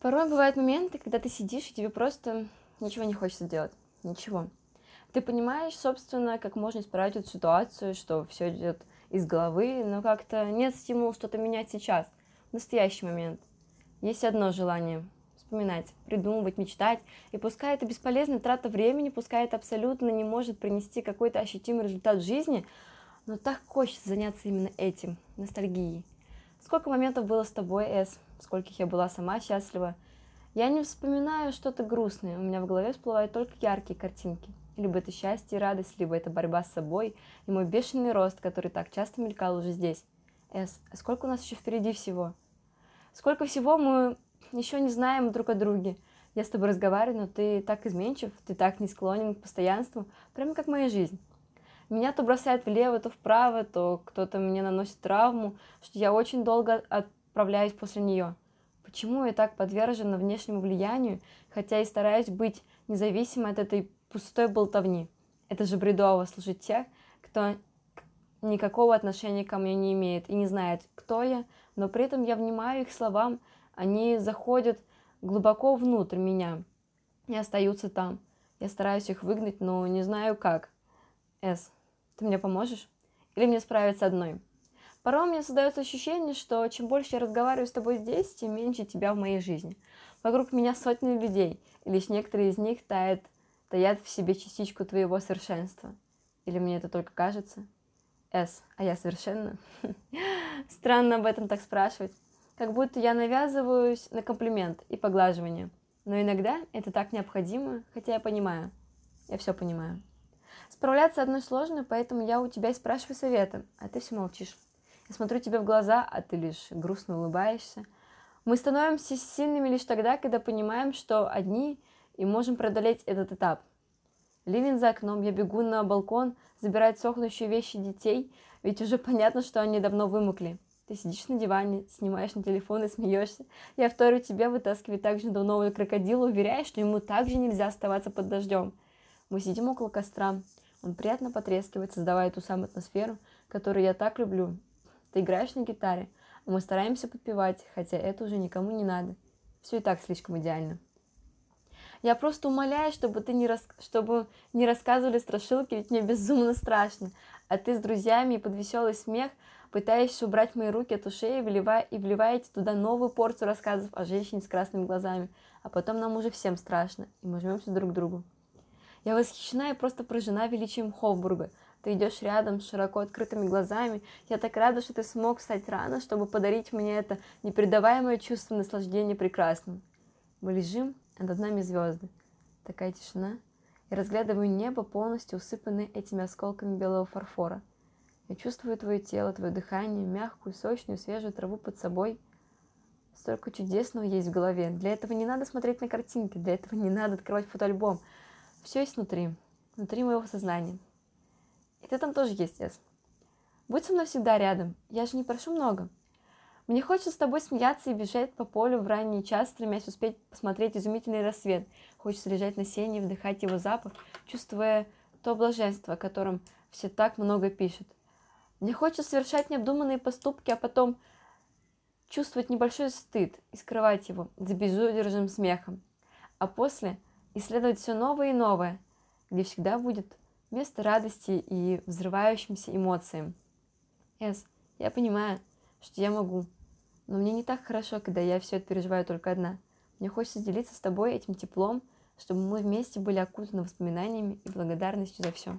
Порой бывают моменты, когда ты сидишь, и тебе просто ничего не хочется делать. Ничего. Ты понимаешь, собственно, как можно исправить эту ситуацию, что все идет из головы, но как-то нет стимула что-то менять сейчас, в настоящий момент. Есть одно желание вспоминать, придумывать, мечтать, и пускай это бесполезная трата времени, пускай это абсолютно не может принести какой-то ощутимый результат в жизни, но так хочется заняться именно этим, ностальгией. Сколько моментов было с тобой, Эс, скольких я была сама счастлива. Я не вспоминаю что-то грустное, у меня в голове всплывают только яркие картинки. Либо это счастье и радость, либо это борьба с собой и мой бешеный рост, который так часто мелькал уже здесь. Эс, а сколько у нас еще впереди всего? Сколько всего мы еще не знаем друг о друге. Я с тобой разговариваю, но ты так изменчив, ты так не склонен к постоянству, прямо как моя жизнь. Меня то бросает влево, то вправо, то кто-то мне наносит травму, что я очень долго отправляюсь после нее. Почему я так подвержена внешнему влиянию, хотя и стараюсь быть независимой от этой пустой болтовни? Это же бредово слушать тех, кто никакого отношения ко мне не имеет и не знает, кто я, но при этом я внимаю их словам, они заходят глубоко внутрь меня и остаются там. Я стараюсь их выгнать, но не знаю как. С, ты мне поможешь? Или мне справиться одной? Порой у меня создается ощущение, что чем больше я разговариваю с тобой здесь, тем меньше тебя в моей жизни. Вокруг меня сотни людей, и лишь некоторые из них тают, таят в себе частичку твоего совершенства. Или мне это только кажется? С, а я совершенно? Странно об этом так спрашивать. Как будто я навязываюсь на комплимент и поглаживание. Но иногда это так необходимо, хотя я понимаю. Я все понимаю. Справляться одной сложно, поэтому я у тебя и спрашиваю совета, а ты все молчишь. Я смотрю тебе в глаза, а ты лишь грустно улыбаешься. Мы становимся сильными лишь тогда, когда понимаем, что одни и можем преодолеть этот этап. Ливень за окном, я бегу на балкон, забирать сохнущие вещи детей, ведь уже понятно, что они давно вымокли. Ты сидишь на диване, снимаешь на телефон и смеешься. Я вторю тебе, вытаскиваю также давного крокодила, уверяя, что ему также нельзя оставаться под дождем. Мы сидим около костра. Он приятно потрескивает, создавая ту самую атмосферу, которую я так люблю. Ты играешь на гитаре, а мы стараемся подпевать, хотя это уже никому не надо. Все и так слишком идеально. Я просто умоляю, чтобы ты не, рас... чтобы не рассказывали страшилки, ведь мне безумно страшно. А ты с друзьями под веселый смех пытаешься убрать мои руки от ушей и, вливая... и вливаете туда новую порцию рассказов о женщине с красными глазами. А потом нам уже всем страшно, и мы жмемся друг к другу. Я восхищена и просто поражена величием Хофбурга. Ты идешь рядом с широко открытыми глазами. Я так рада, что ты смог встать рано, чтобы подарить мне это непередаваемое чувство наслаждения прекрасным. Мы лежим, а над нами звезды. Такая тишина. Я разглядываю небо, полностью усыпанное этими осколками белого фарфора. Я чувствую твое тело, твое дыхание, мягкую, сочную, свежую траву под собой. Столько чудесного есть в голове. Для этого не надо смотреть на картинки, для этого не надо открывать фотоальбом. Все есть внутри, внутри моего сознания. И ты там тоже есть, Эс. Будь со мной всегда рядом. Я же не прошу много. Мне хочется с тобой смеяться и бежать по полю в ранний час, стремясь успеть посмотреть изумительный рассвет. Хочется лежать на сене и вдыхать его запах, чувствуя то блаженство, о котором все так много пишут. Мне хочется совершать необдуманные поступки, а потом чувствовать небольшой стыд и скрывать его за безудержным смехом. А после исследовать все новое и новое, где всегда будет место радости и взрывающимся эмоциям. Эс, я понимаю, что я могу, но мне не так хорошо, когда я все это переживаю только одна. Мне хочется делиться с тобой этим теплом, чтобы мы вместе были окутаны воспоминаниями и благодарностью за все.